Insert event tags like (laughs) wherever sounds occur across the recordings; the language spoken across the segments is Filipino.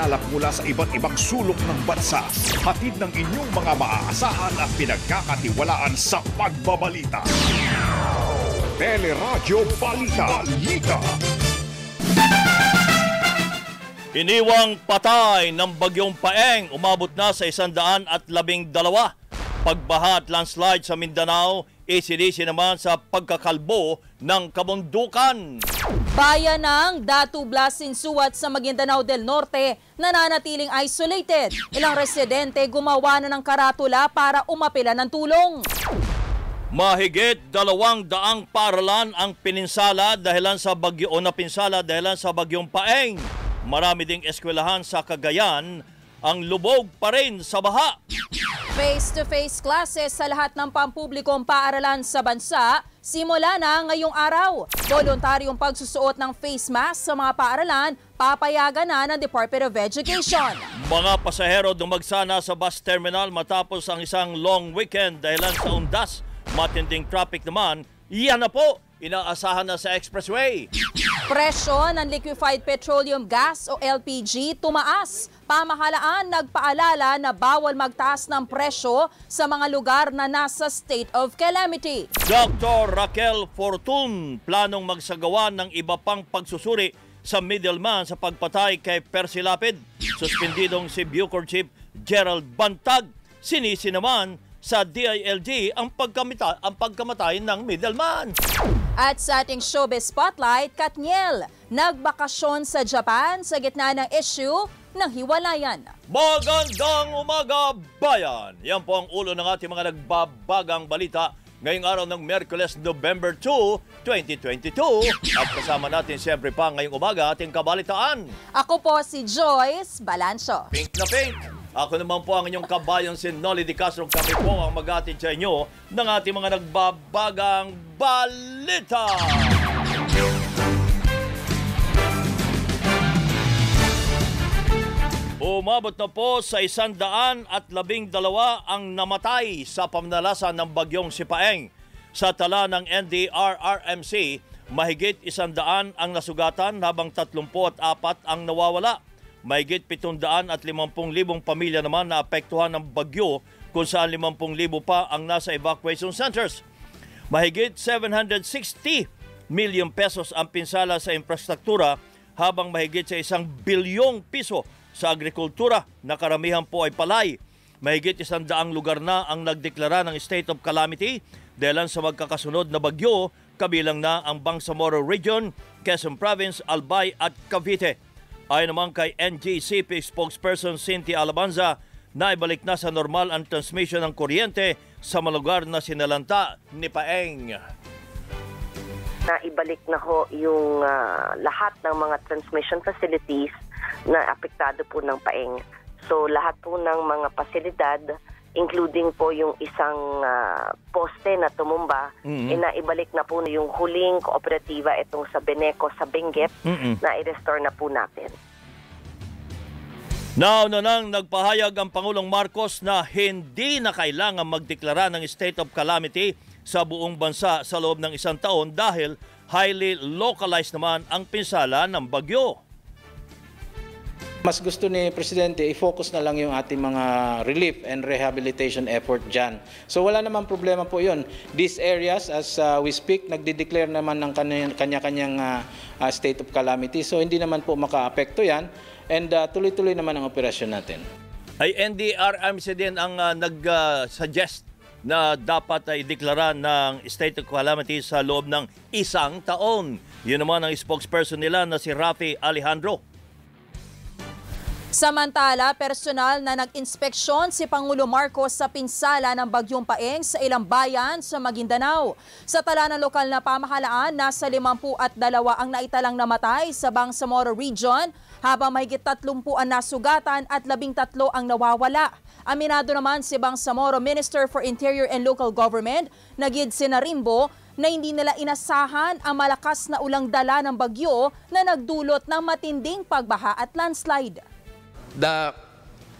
ginalap mula sa iba't ibang sulok ng bansa. Hatid ng inyong mga maaasahan at pinagkakatiwalaan sa pagbabalita. Teleradyo Balita. Balita. Iniwang patay ng bagyong Paeng umabot na sa isandaan at labing dalawa. Pagbaha at landslide sa Mindanao, isinisi naman sa pagkakalbo ng kabundukan. Bayan ng Datu Blasin Suwat sa Maguindanao del Norte nananatiling isolated. Ilang residente gumawa na ng karatula para umapila ng tulong. Mahigit dalawang daang paralan ang pininsala dahilan sa bagyo o napinsala dahilan sa bagyong Paeng. Marami ding eskwelahan sa Cagayan ang lubog pa rin sa baha. Face-to-face classes sa lahat ng pampublikong paaralan sa bansa simula na ngayong araw. Voluntaryong pagsusuot ng face mask sa mga paaralan papayagan na ng Department of Education. Mga pasahero dumagsana sa bus terminal matapos ang isang long weekend dahilan sa undas. Matinding traffic naman, iyan na po, inaasahan na sa expressway. Presyo ng liquefied petroleum gas o LPG tumaas. Pamahalaan nagpaalala na bawal magtaas ng presyo sa mga lugar na nasa state of calamity. Dr. Raquel Fortun, planong magsagawa ng iba pang pagsusuri sa middleman sa pagpatay kay Percy Lapid. Suspendidong si Bucor Chief Gerald Bantag. Sinisi naman sa DILG ang, pagkamita, ang pagkamatay ng middleman. At sa ating showbiz spotlight, Katniel, nagbakasyon sa Japan sa gitna ng issue ng hiwalayan. Magandang umaga, bayan! Yan po ang ulo ng ating mga nagbabagang balita ngayong araw ng Merkules, November 2, 2022. At kasama natin siyempre pa ngayong umaga ating kabalitaan. Ako po si Joyce Balancho. Pink na pink! Ako naman po ang inyong kabayan si Nolly Di Castro. Kami po ang magatid sa inyo ng ating mga nagbabagang balita. Umabot na po sa isandaan at labing dalawa ang namatay sa pamnalasan ng bagyong Sipaeng. Sa tala ng NDRRMC, mahigit isandaan ang nasugatan habang 34 ang nawawala. Mahigit 700 at 50,000 pamilya naman na apektuhan ng bagyo kung saan 50,000 pa ang nasa evacuation centers. Mahigit 760 million pesos ang pinsala sa infrastruktura habang mahigit sa isang bilyong piso sa agrikultura na karamihan po ay palay. Mahigit isang daang lugar na ang nagdeklara ng state of calamity dahil sa magkakasunod na bagyo kabilang na ang Bangsamoro Region, Quezon Province, Albay at Cavite. Ayon naman kay NGCP spokesperson Cynthia Alabanza, naibalik na sa normal ang transmission ng kuryente sa mga lugar na sinalanta ni Paeng. na ibalik na ho yung ah, lahat ng mga transmission facilities na apektado po ng paeng. So lahat po ng mga pasilidad, including po yung isang ah, poste na tumumba, Mhm. eh, naibalik na po yung huling kooperatiba itong sa Beneco sa Benguet Mm-mm. na i-restore na po natin. Nauna nang nagpahayag ang Pangulong Marcos na hindi na kailangan magdeklara ng state of calamity sa buong bansa sa loob ng isang taon dahil highly localized naman ang pinsala ng bagyo. Mas gusto ni Presidente i-focus na lang yung ating mga relief and rehabilitation effort dyan. So wala naman problema po yun. These areas, as uh, we speak, nagde-declare naman ng kanya- kanya-kanyang uh, uh, state of calamity. So hindi naman po maka-apekto yan. And uh, tuloy-tuloy naman ang operasyon natin. Ay NDRMC din ang ah, nag-suggest na dapat ay deklara ng state of calamity sa loob ng isang taon. Yun naman ang spokesperson nila na si Rafi Alejandro. Samantala, personal na nag-inspeksyon si Pangulo Marcos sa pinsala ng Bagyong Paeng sa ilang bayan sa Maguindanao. Sa tala ng lokal na pamahalaan, nasa 52 ang naitalang namatay sa Bangsamoro Region, habang mahigit 30 ang nasugatan at 13 ang nawawala. Aminado naman si Bangsamoro Minister for Interior and Local Government, Nagid Sinarimbo, na hindi nila inasahan ang malakas na ulang dala ng bagyo na nagdulot ng matinding pagbaha at landslide. The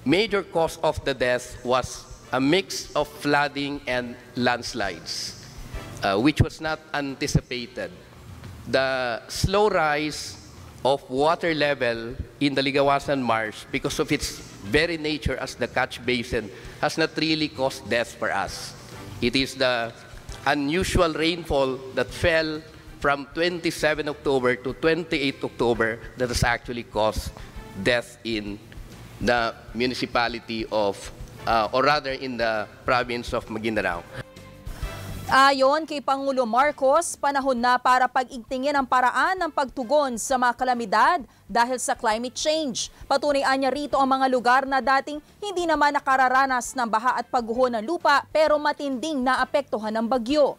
major cause of the death was a mix of flooding and landslides, uh, which was not anticipated. The slow rise of water level in the Ligawasan Marsh because of its very nature as the catch basin has not really caused death for us. It is the unusual rainfall that fell from 27 October to 28 October that has actually caused death in the municipality of, uh, or rather in the province of Maguindanao. Ayon kay Pangulo Marcos, panahon na para pag-igtingin ang paraan ng pagtugon sa mga kalamidad dahil sa climate change. Patunay niya rito ang mga lugar na dating hindi naman nakararanas ng baha at pagguho ng lupa pero matinding naapektuhan ng bagyo.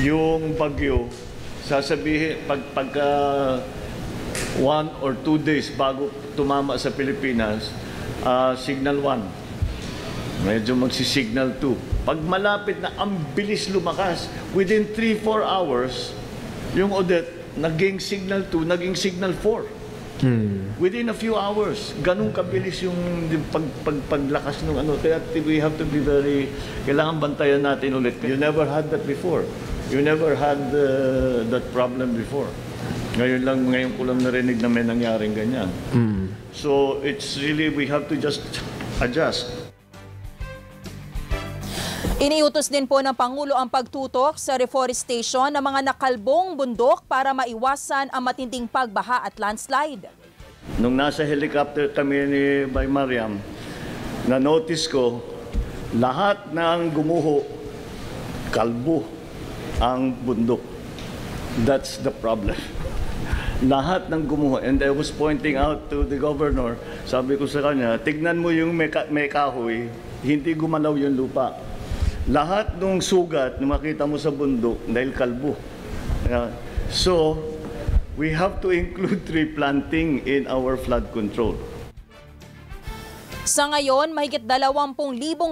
yung bagyo, sasabihin, pag, pagka one or two days bago tumama sa Pilipinas, ah, signal 1. Medyo magsi-signal 2. Pag malapit na ang bilis lumakas, within 3-4 hours, yung Odette, naging signal 2, naging signal 4. Within a few hours, ganun kabilis yung yung pag, pag, paglakas ng ano. Kaya we have to be very, kailangan bantayan natin ulit. You never had that before. You never had uh, that problem before. Ngayon lang, ngayon ko lang narinig na may nangyaring ganyan. So it's really, we have to just adjust. Iniutos din po ng Pangulo ang pagtutok sa reforestation ng mga nakalbong bundok para maiwasan ang matinding pagbaha at landslide. Nung nasa helicopter kami ni Bay Mariam, na-notice ko, lahat ng gumuho, kalbo ang bundok. That's the problem. Lahat ng gumuho. And I was pointing out to the governor, sabi ko sa kanya, tignan mo yung may, ka- may kahoy, hindi gumalaw yung lupa. Lahat ng sugat na makita mo sa bundok dahil kalbo. Yeah. So, we have to include tree planting in our flood control. Sa ngayon, mahigit 20,000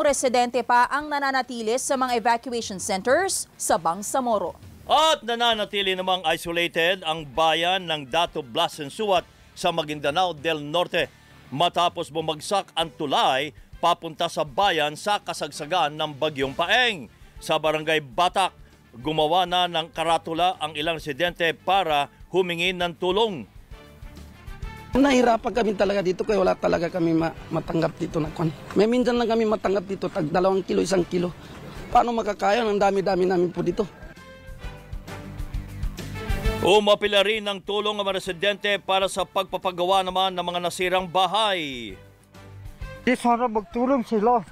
residente pa ang nananatili sa mga evacuation centers sa Bangsamoro. At nananatili namang isolated ang bayan ng Dato Blasensuat sa Maguindanao del Norte matapos bumagsak ang tulay papunta sa bayan sa kasagsagan ng Bagyong Paeng. Sa barangay Batak, gumawa na ng karatula ang ilang residente para humingi ng tulong. Nahirapan kami talaga dito kaya wala talaga kami ma- matanggap dito na kwan. May minsan lang kami matanggap dito, tag dalawang kilo, isang kilo. Paano makakaya? Ang dami-dami namin po dito. Umapila rin ng tulong ang mga residente para sa pagpapagawa naman ng mga nasirang bahay. Di sana magtulong sila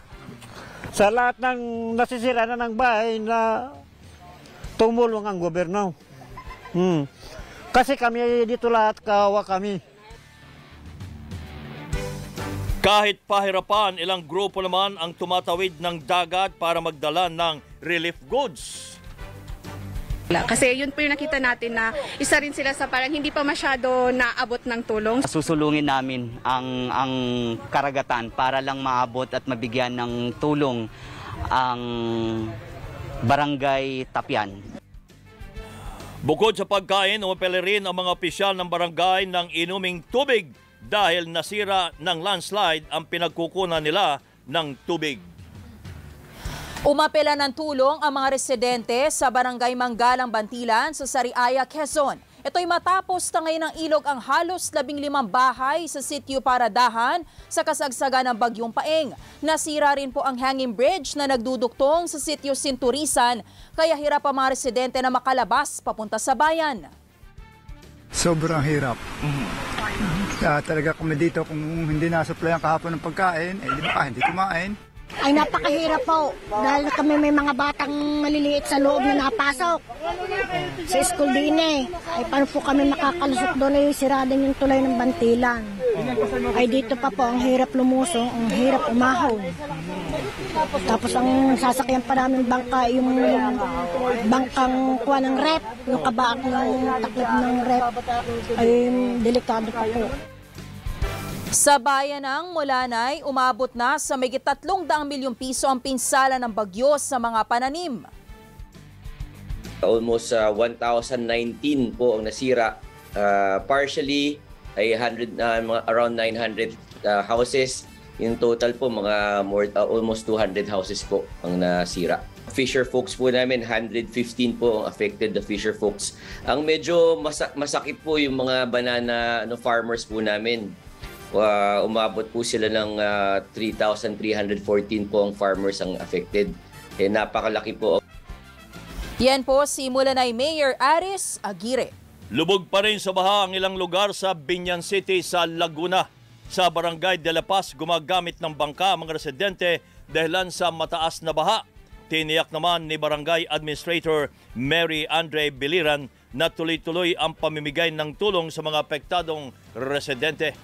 sa lahat ng nasisira na ng bahay na tumulong ang gobyerno. Hmm. Kasi kami dito lahat kawa kami. Kahit pahirapan, ilang grupo naman ang tumatawid ng dagat para magdala ng relief goods. Kasi yun po yung nakita natin na isa rin sila sa parang hindi pa masyado naabot ng tulong. Susulungin namin ang, ang karagatan para lang maabot at mabigyan ng tulong ang barangay Tapyan. Bukod sa pagkain, umapela rin ang mga opisyal ng barangay ng inuming tubig dahil nasira ng landslide ang pinagkukunan nila ng tubig. Umapela ng tulong ang mga residente sa barangay Manggalang Bantilan sa Sariaya, Quezon. Ito'y matapos tangay ng ilog ang halos 15 bahay sa sitio Paradahan sa kasagsagan ng Bagyong Paeng. Nasira rin po ang hanging bridge na nagduduktong sa sitio Sinturisan kaya hirap ang mga residente na makalabas papunta sa bayan. Sobrang hirap. Ah, talaga kami dito kung hindi na-supply ang kahapon ng pagkain, eh di ba hindi kumain. Ay napakahirap po dahil kami may mga batang maliliit sa loob na napasok sa school din eh. Ay paano po kami makakalusok doon ay sira din yung tulay ng bantilan. Ay dito pa po ang hirap lumuso, ang hirap umahon. Tapos ang sasakyan pa namin bangka yung bangkang kuha ng rep, yung kabaak ng taklip ng rep ay delikado pa po. Sa bayan ng Mulanay, umabot na sa may 300 milyong piso ang pinsala ng bagyo sa mga pananim. Almost uh, 1,019 po ang nasira. Uh, partially ay 100 uh, mga around 900 uh, houses. In total po mga more uh, almost 200 houses po ang nasira. Fisher folks po namin, 115 po ang affected the Fisher folks. Ang medyo masa- masakit po yung mga banana ano, farmers po namin. Uh, umabot po sila ng ah, 3,314 po ang farmers ang affected. Eh, napakalaki po Yan po si Mulanay Mayor Aris Aguirre. Lubog pa rin sa baha ang ilang lugar sa Binyan City sa Laguna. Sa Barangay de la Paz, gumagamit ng bangka ang mga residente dahilan sa mataas na baha. Tiniyak naman ni Barangay Administrator Mary Andre Biliran na tuloy-tuloy ang pamimigay ng tulong sa mga apektadong residente.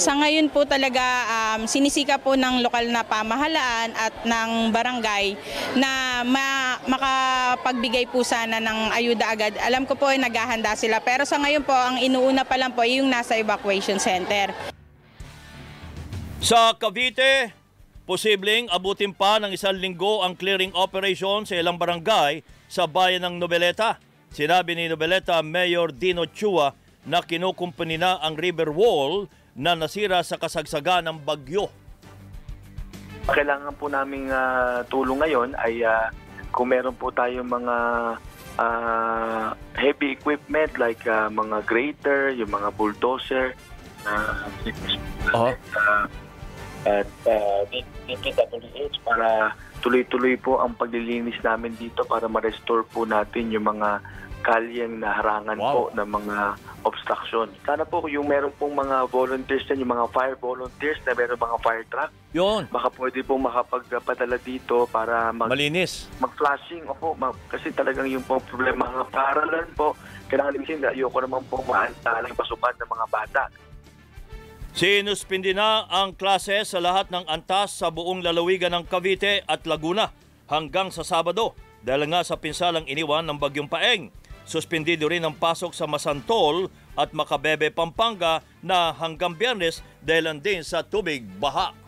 Sa ngayon po talaga um, sinisika po ng lokal na pamahalaan at ng barangay na ma- makapagbigay po sana ng ayuda agad. Alam ko po ay naghahanda sila pero sa ngayon po ang inuuna pa lang po ay yung nasa evacuation center. Sa Cavite, posibleng abutin pa ng isang linggo ang clearing operation sa ilang barangay sa bayan ng Nobeleta. Sinabi ni Nobeleta Mayor Dino Chua na kinukumpani na ang river wall na nasira sa kasagsagan ng bagyo. kailangan po naming ah, tulong ngayon ay ah, kung meron po tayong mga ah, heavy equipment like ah, mga grater, yung mga bulldozer na Oh. Ah, at uh, DPWH para tuloy-tuloy po ang paglilinis namin dito para ma-restore po natin yung mga kalyeng na harangan po ng mga obstruction. Sana po yung meron pong mga volunteers dyan, yung mga fire volunteers na meron mga fire truck, Yun. baka pwede po makapagpadala dito para mag, Malinis. mag-flashing. Opo, ma- kasi talagang yung po problema ng paaralan po, kailangan din ayoko naman po maantalang pasukan ng mga bata. Sinuspindi na ang klase sa lahat ng antas sa buong lalawigan ng Cavite at Laguna hanggang sa Sabado dahil nga sa pinsalang iniwan ng Bagyong Paeng. Suspendido rin ang pasok sa Masantol at Makabebe, Pampanga na hanggang biyernes dahil din sa tubig baha.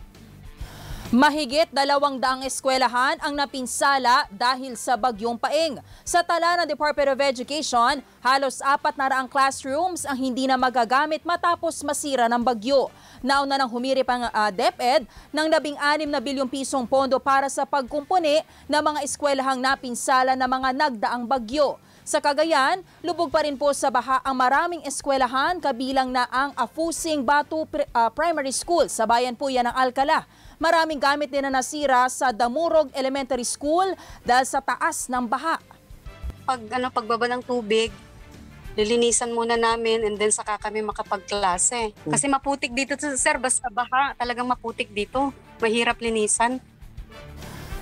Mahigit dalawang daang eskwelahan ang napinsala dahil sa bagyong paeng. Sa tala ng Department of Education, halos apat na raang classrooms ang hindi na magagamit matapos masira ng bagyo. Nauna nang humirip ang ah, DepEd ng 16 na bilyong pisong pondo para sa pagkumpuni ng mga eskwelahang napinsala ng mga nagdaang bagyo. Sa Cagayan, lubog pa rin po sa baha ang maraming eskwelahan kabilang na ang Afusing Batu ah, Primary School sa bayan po yan ng Alcala. Maraming gamit din na nasira sa Damurog Elementary School dahil sa taas ng baha. pag ano pagbaba ng tubig, lilinisan muna namin and then saka kami makapagklase. Kasi maputik dito to, sir, basta baha, talagang maputik dito. Mahirap linisan.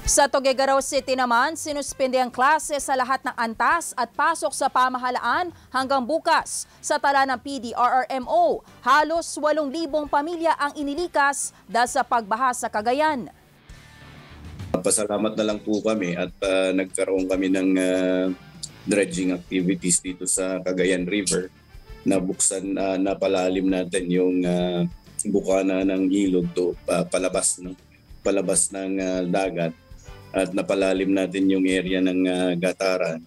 Sa Tuguegarao City naman, sinuspende ang klase sa lahat ng antas at pasok sa pamahalaan hanggang bukas. Sa tala ng PDRRMO, halos 8,000 pamilya ang inilikas dahil sa pagbaha sa Cagayan. Pasalamat na lang po kami at ah, nagkaroon kami ng ah, dredging activities dito sa Cagayan River. Nabuksan, uh, napalalim natin yung uh, bukana ng ilog to pa- palabas ng palabas ng ah, dagat at napalalim natin yung area ng ah, gataran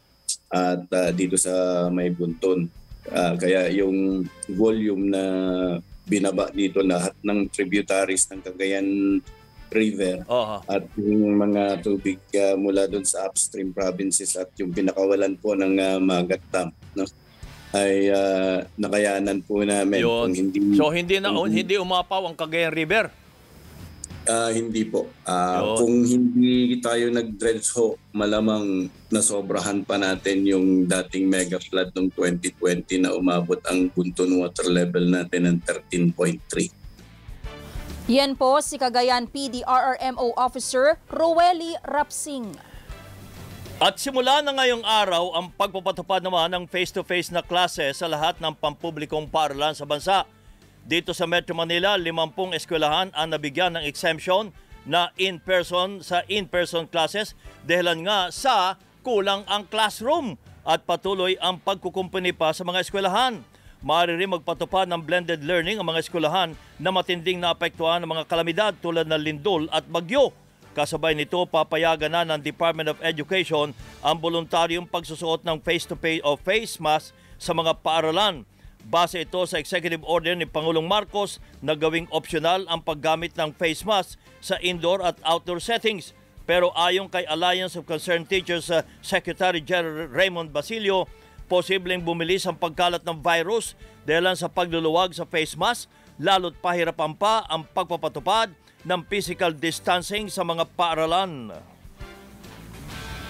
at ah, dito sa may bunton. Ah, kaya yung volume na binaba dito lahat ng tributaries ng Cagayan River at yung mga tubig uh, mula doon sa upstream provinces at yung pinakawalan po ng uh, Magat Dam no ay uh, nakayanan po namin Yun. kung hindi So hindi na kung hindi umapaw ang Cagayan River. Ah, hindi po Yun. kung hindi tayo nag-dredge ho malamang nasobrahan pa natin yung dating mega flood noong 2020 na umabot ang bunton water level natin ng 13.3 Yan po si Cagayan PDRRMO Officer Rueli Rapsing. At simula na ngayong araw ang pagpapatupad naman ng face-to-face na klase sa lahat ng pampublikong paaralan sa bansa. Dito sa Metro Manila, 50 eskwelahan ang nabigyan ng exemption na in-person sa in-person classes dahilan nga sa kulang ang classroom at patuloy ang pagkukumpani pa sa mga eskwelahan. Maaari rin magpatupad ng blended learning ang mga eskwelahan na matinding naapektuhan ng mga kalamidad tulad ng lindol at bagyo. Kasabay nito, papayagan na ng Department of Education ang voluntaryong pagsusuot ng face-to-face o face mask sa mga paaralan. Base ito sa executive order ni Pangulong Marcos na gawing optional ang paggamit ng face mask sa indoor at outdoor settings. Pero ayon kay Alliance of Concerned Teachers uh, Secretary General Raymond Basilio, posibleng bumilis ang pagkalat ng virus dahil sa pagluluwag sa face mask, lalo't pahirapan pa ang pagpapatupad ng physical distancing sa mga paaralan.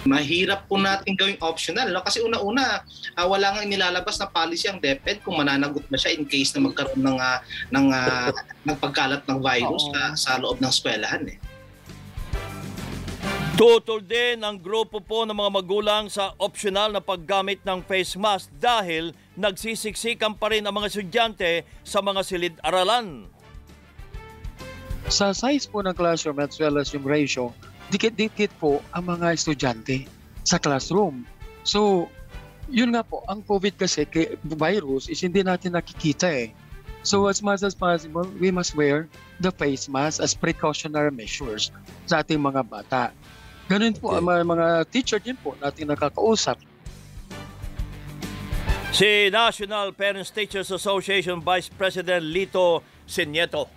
Mahirap po natin gawing optional no? kasi una-una ah, wala nga inilalabas na policy ang DepEd kung mananagot na siya in case na magkaroon ng ah, ng ah, ng pagkalat ng virus sa, sa loob ng eskwelahan eh. Tutol din ang grupo po ng mga magulang sa optional na paggamit ng face mask dahil nagsisiksikan pa rin ang mga estudyante sa mga silid-aralan. Sa size po ng classroom as well as yung ratio, dikit-dikit po ang mga estudyante sa classroom. So, yun nga po, ang COVID kasi, virus, is hindi natin nakikita eh. So as much as possible, we must wear the face mask as precautionary measures sa ating mga bata. Ganun po ang mga, mga teacher din po natin nakakausap. Si National Parents Teachers Association Vice President Lito Senieto.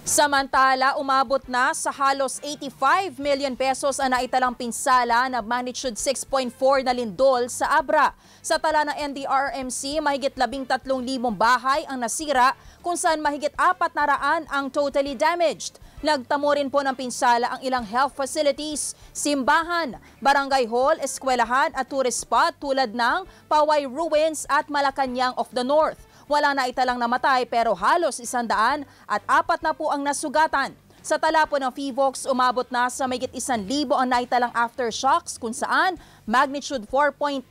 Samantala, umabot na sa halos 85 million pesos ang naitalang pinsala na magnitude 6.4 na lindol sa Abra. Sa tala ng NDRMC, mahigit 13,000 bahay ang nasira kung saan mahigit 400 ang totally damaged. Nagtamo rin po ng pinsala ang ilang health facilities, simbahan, barangay hall, eskwelahan at tourist spot tulad ng Paway Ruins at Malacanang of the North. Wala na italang namatay pero halos isandaan at apat na po ang nasugatan. Sa tala po ng FIVOX, umabot na sa mayigit isang libo ang naitalang aftershocks kung saan magnitude 4.8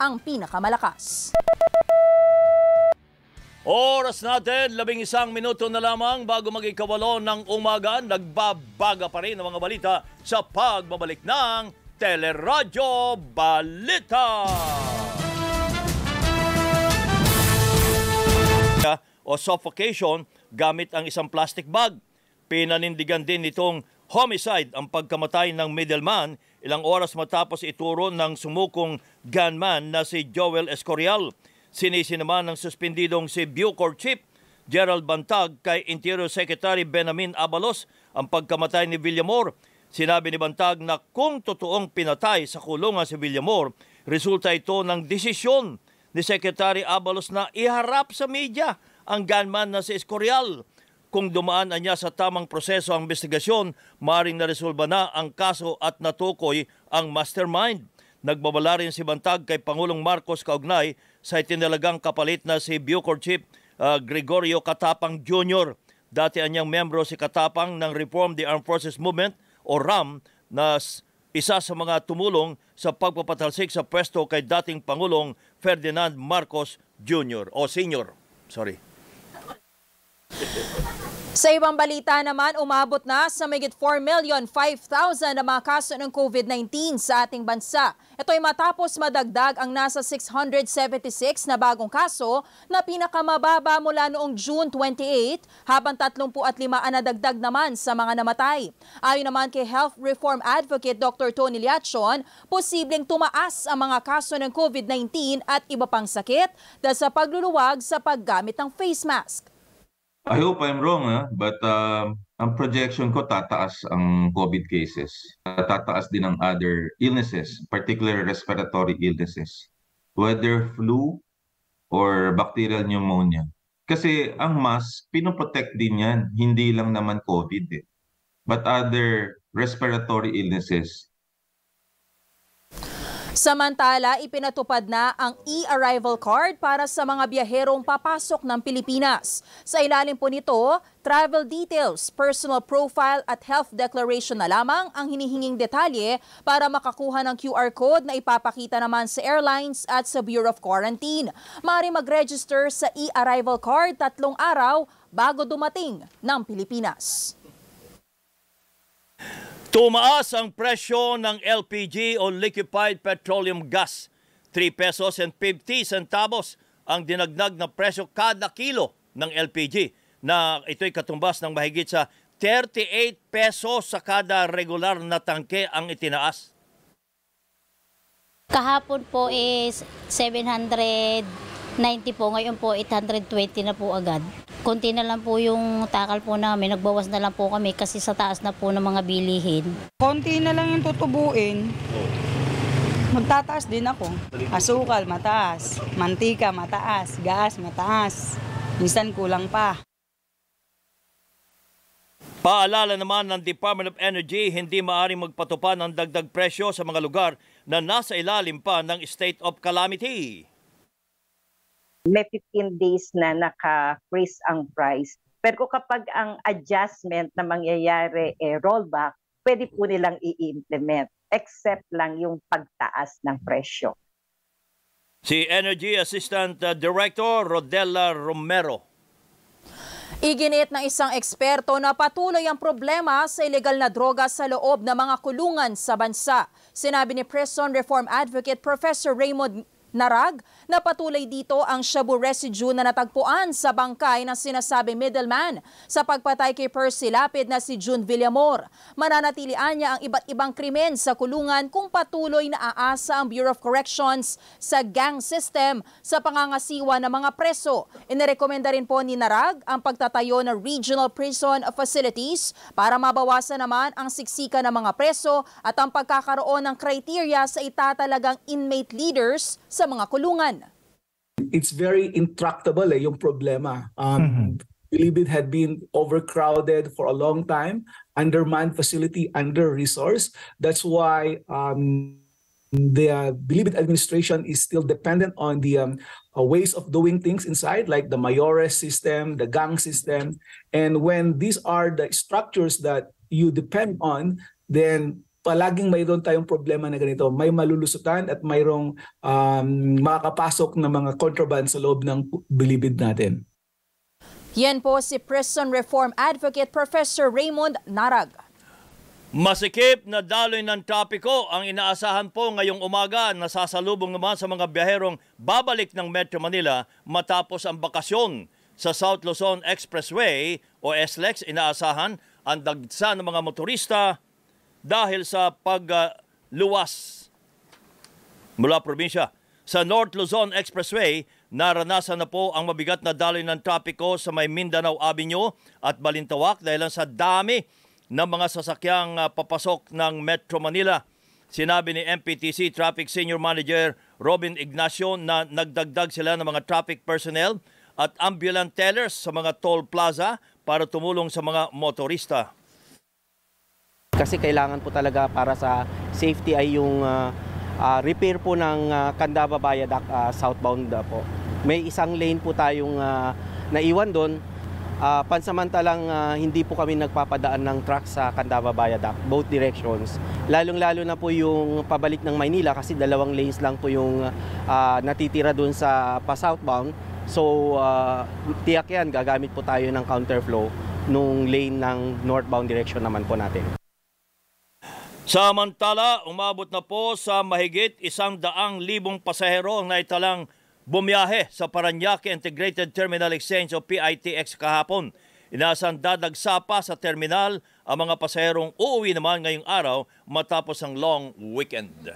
ang pinakamalakas. Oras natin, labing isang minuto na lamang bago magikawalo ng umaga, nagbabaga pa rin ang mga balita sa pagbabalik ng Teleradyo Balita. O suffocation gamit ang isang plastic bag. Pinanindigan din nitong homicide ang pagkamatay ng middleman ilang oras matapos ituro ng sumukong gunman na si Joel Escorial. Sinisi naman ng suspendidong si Bucor Chief Gerald Bantag kay Interior Secretary Benamin Abalos ang pagkamatay ni Villamor. Sinabi ni Bantag na kung totoong pinatay sa kulungan si Villamor, resulta ito ng desisyon ni Secretary Abalos na iharap sa media ang gunman na si Escorial. Kung dumaan niya sa tamang proseso ang investigasyon, maring naresolba na ang kaso at natukoy ang mastermind. Nagbabala rin si Bantag kay Pangulong Marcos kaugnay sa itinalagang kapalit na si Bucor Chief uh, Gregorio Katapang Jr. Dati anyang membro si Katapang ng Reform the Armed Forces Movement o RAM na isa sa mga tumulong sa pagpapatalsik sa pwesto kay dating Pangulong Ferdinand Marcos Jr. o Sr. Sorry. Sa ibang balita naman, umabot na sa mayigit 4,005,000 na mga kaso ng COVID-19 sa ating bansa. Ito ay matapos madagdag ang nasa 676 na bagong kaso na pinakamababa mula noong June 28 habang 35 ang nadagdag naman sa mga namatay. Ayon naman kay Health Reform Advocate Dr. Tony Liachon, posibleng tumaas ang mga kaso ng COVID-19 at iba pang sakit dahil sa pagluluwag sa paggamit ng face mask. I hope I'm wrong, ah, but um, ang projection ko tataas ang COVID cases. Tataas din ang other illnesses, particularly respiratory illnesses. Whether flu or bacterial pneumonia. Kasi ang mask, pinoprotect din yan. Hindi lang naman COVID eh. But other respiratory illnesses Samantala, ipinatupad na ang e-arrival card para sa mga biyaherong papasok ng Pilipinas. Sa ilalim po nito, travel details, personal profile at health declaration na lamang ang hinihinging detalye para makakuha ng QR code na ipapakita naman sa airlines at sa Bureau of Quarantine. Maaari mag-register sa e-arrival card tatlong araw bago dumating ng Pilipinas. Tumaas ang presyo ng LPG o liquefied petroleum gas. 3 pesos and 50 centavos ang dinagnag na presyo kada kilo ng LPG na ito'y katumbas ng mahigit sa 38 pesos sa kada regular na tangke ang itinaas. Kahapon po is 790 po, ngayon po 820 na po agad. Konti na lang po yung takal po namin, nagbawas na lang po kami kasi sa taas na po ng mga bilihin. Konti na lang yung tutubuin. Magtataas din ako. Asukal, mataas. Mantika, mataas. Gas, mataas. Minsan kulang pa. Paalala naman ng Department of Energy, hindi maaring magpatupad ng dagdag presyo sa mga lugar na nasa ilalim pa ng state of calamity. May 15 days na naka-freeze ang price. Pero kapag ang adjustment na mangyayari eh rollback, pwede po nilang i-implement except lang yung pagtaas ng presyo. Si Energy Assistant uh, Director Rodella Romero. Iginit ng isang eksperto na patuloy ang problema sa ilegal na droga sa loob ng mga kulungan sa bansa. Sinabi ni Prison Reform Advocate Professor Raymond Narag na patuloy dito ang shabu residue na natagpuan sa bangkay ng sinasabi middleman sa pagpatay kay Percy Lapid na si June Villamor. Mananatilian niya ang iba't ibang krimen sa kulungan kung patuloy na aasa ang Bureau of Corrections sa gang system sa pangangasiwa ng mga preso. Inirekomenda rin po ni Narag ang pagtatayo ng regional prison facilities para mabawasan naman ang siksikan ng mga preso at ang pagkakaroon ng kriteria sa itatalagang inmate leaders sa mga kulungan. it's very intractable eh, yung problema. Um, Bilibid had been overcrowded for a long time, undermanned facility, under-resourced. That's why um, the uh, Bilibid administration is still dependent on the um, uh, ways of doing things inside, like the Mayores system, the gang system. And when these are the structures that you depend on, then palaging mayroon tayong problema na ganito. May malulusutan at mayroong um, makakapasok na mga contraband sa loob ng bilibid natin. Yan po si Prison Reform Advocate Professor Raymond Narag. Masikip na daloy ng trapiko ang inaasahan po ngayong umaga na sasalubong naman sa mga biyaherong babalik ng Metro Manila matapos ang bakasyon sa South Luzon Expressway o SLEX inaasahan ang dagsa ng mga motorista dahil sa pagluwas mula probinsya. Sa North Luzon Expressway, naranasan na po ang mabigat na daloy ng trapiko sa may Mindanao Avenue at Balintawak dahil sa dami ng mga sasakyang ah, papasok ng Metro Manila. Sinabi ni MPTC Traffic Senior Manager Robin Ignacio na nagdagdag sila ng mga traffic personnel at ambulant tellers sa mga toll plaza para tumulong sa mga motorista. Kasi kailangan po talaga para sa safety ay yung ah, ah, repair po ng uh, Candaba Viaduct ah, southbound ah, po. May isang lane po tayong ah, naiwan doon. Ah, pansamantalang ah, hindi po kami nagpapadaan ng truck sa Candaba Viaduct, both directions. Lalong-lalo na po yung pabalik ng Maynila kasi dalawang lanes lang po yung ah, natitira doon sa pa-southbound. So, ah, tiyak yan, gagamit po tayo ng counterflow nung lane ng northbound direction naman po natin. Samantala, umabot na po sa mahigit isang daang libong pasahero ang naitalang bumiyahe sa Paranaque Integrated Terminal Exchange o PITX kahapon. Inaasang dadagsa pa sa terminal ang mga pasaherong uuwi naman ngayong araw matapos ang long weekend.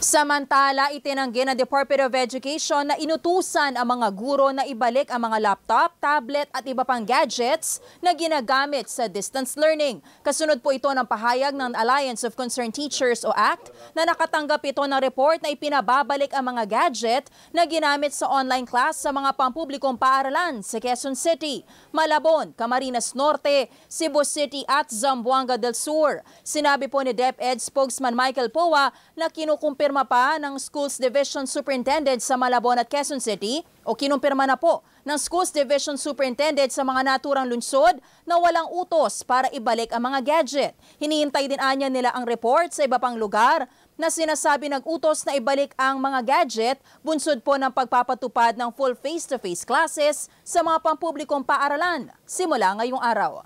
Samantala, itinanggi ng Department of Education na inutusan ang mga guro na ibalik ang mga laptop, tablet at iba pang gadgets na ginagamit sa distance learning. Kasunod po ito ng pahayag ng Alliance of Concerned Teachers o ACT na nakatanggap ito ng report na ipinababalik ang mga gadget na ginamit sa online class sa mga pampublikong paaralan sa Quezon City, Malabon, Camarines Norte, Cebu City at Zamboanga del Sur. Sinabi po ni DepEd spokesman Michael Poa na kinukumpirma pa ng Schools Division Superintendent sa Malabon at Quezon City o kinumpirma na po ng Schools Division Superintendent sa mga naturang lungsod na walang utos para ibalik ang mga gadget. Hinihintay din anya nila ang report sa iba pang lugar na sinasabi nag-utos na ibalik ang mga gadget bunsod po ng pagpapatupad ng full face-to-face classes sa mga pampublikong paaralan simula ngayong araw.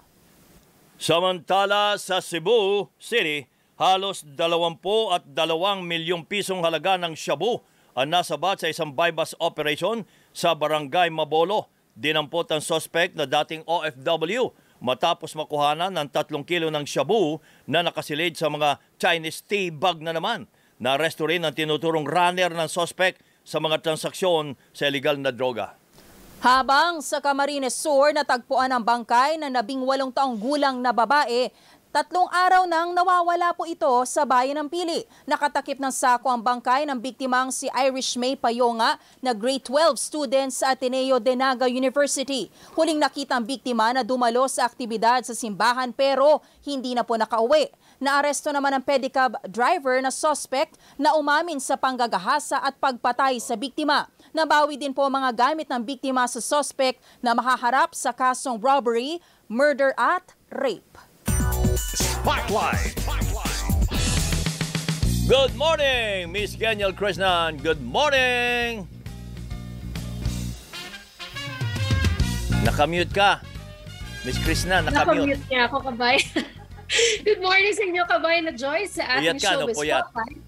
Samantala sa Cebu City, halos 20 at 2 milyong pisong halaga ng shabu ang nasabat sa isang bypass operation sa Barangay Mabolo. Dinampot ang suspect na dating OFW matapos makuhanan ng 3 kilo ng shabu na nakasilid sa mga Chinese tea bag na naman. Naresto rin ang tinuturong runner ng suspect sa mga transaksyon sa illegal na droga. Habang sa Camarines Sur natagpuan ang bangkay na nabing walong taong gulang na babae, tatlong araw nang nawawala po ito sa bayan ng Pili. Nakatakip ng sako ang bangkay ng biktimang si Irish May Payonga na grade 12 student sa Ateneo de Naga University. Huling nakita ang biktima na dumalo sa aktibidad sa simbahan pero hindi na po nakauwi. Naaresto naman ang pedicab driver na suspect na umamin sa panggagahasa at pagpatay sa biktima. Nabawi din po mga gamit ng biktima sa suspect na mahaharap sa kasong robbery, murder at rape. Spotlight. Good morning, Miss Geniel Krishnan. Good morning. Nakamute ka. Miss Krishnan, nakamute. Nakamute niya ako, kabay. (laughs) Good morning sa inyo, kabay na Joyce, sa ating Puyat ka, show no? Puyat. Spotlight.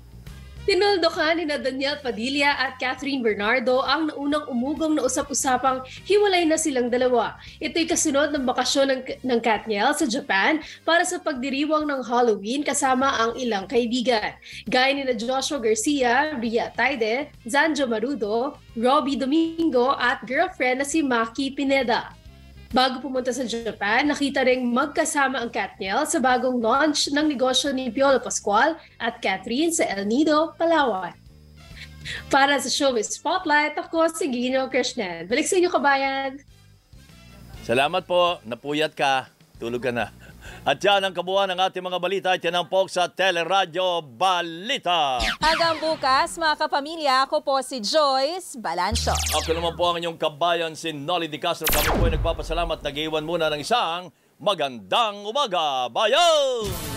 Tinuldo ka ni na Daniel Padilla at Catherine Bernardo ang naunang umugong na usap-usapang hiwalay na silang dalawa. Ito'y kasunod ng bakasyon ng, ng Katniel sa Japan para sa pagdiriwang ng Halloween kasama ang ilang kaibigan. Gaya ni na Joshua Garcia, Ria Taide, Zanjo Marudo, Robbie Domingo at girlfriend na si Maki Pineda. Bago pumunta sa Japan, nakita ring magkasama ang Katniel sa bagong launch ng negosyo ni Piolo Pascual at Catherine sa El Nido, Palawan. Para sa Showbiz Spotlight, ako si Gino Krishnan. Balik sa inyo, kabayan! Salamat po. Napuyat ka. Tulog ka na. At yan ang kabuuan ng ating mga balita. Tinampok sa Teleradyo Balita. Hanggang bukas, mga kapamilya, ako po si Joyce Balancho. Ako naman po ang inyong kabayan, si Nolly Di Castro. Kami po ay nagpapasalamat. Nag-iwan muna ng isang magandang umaga. Bayan!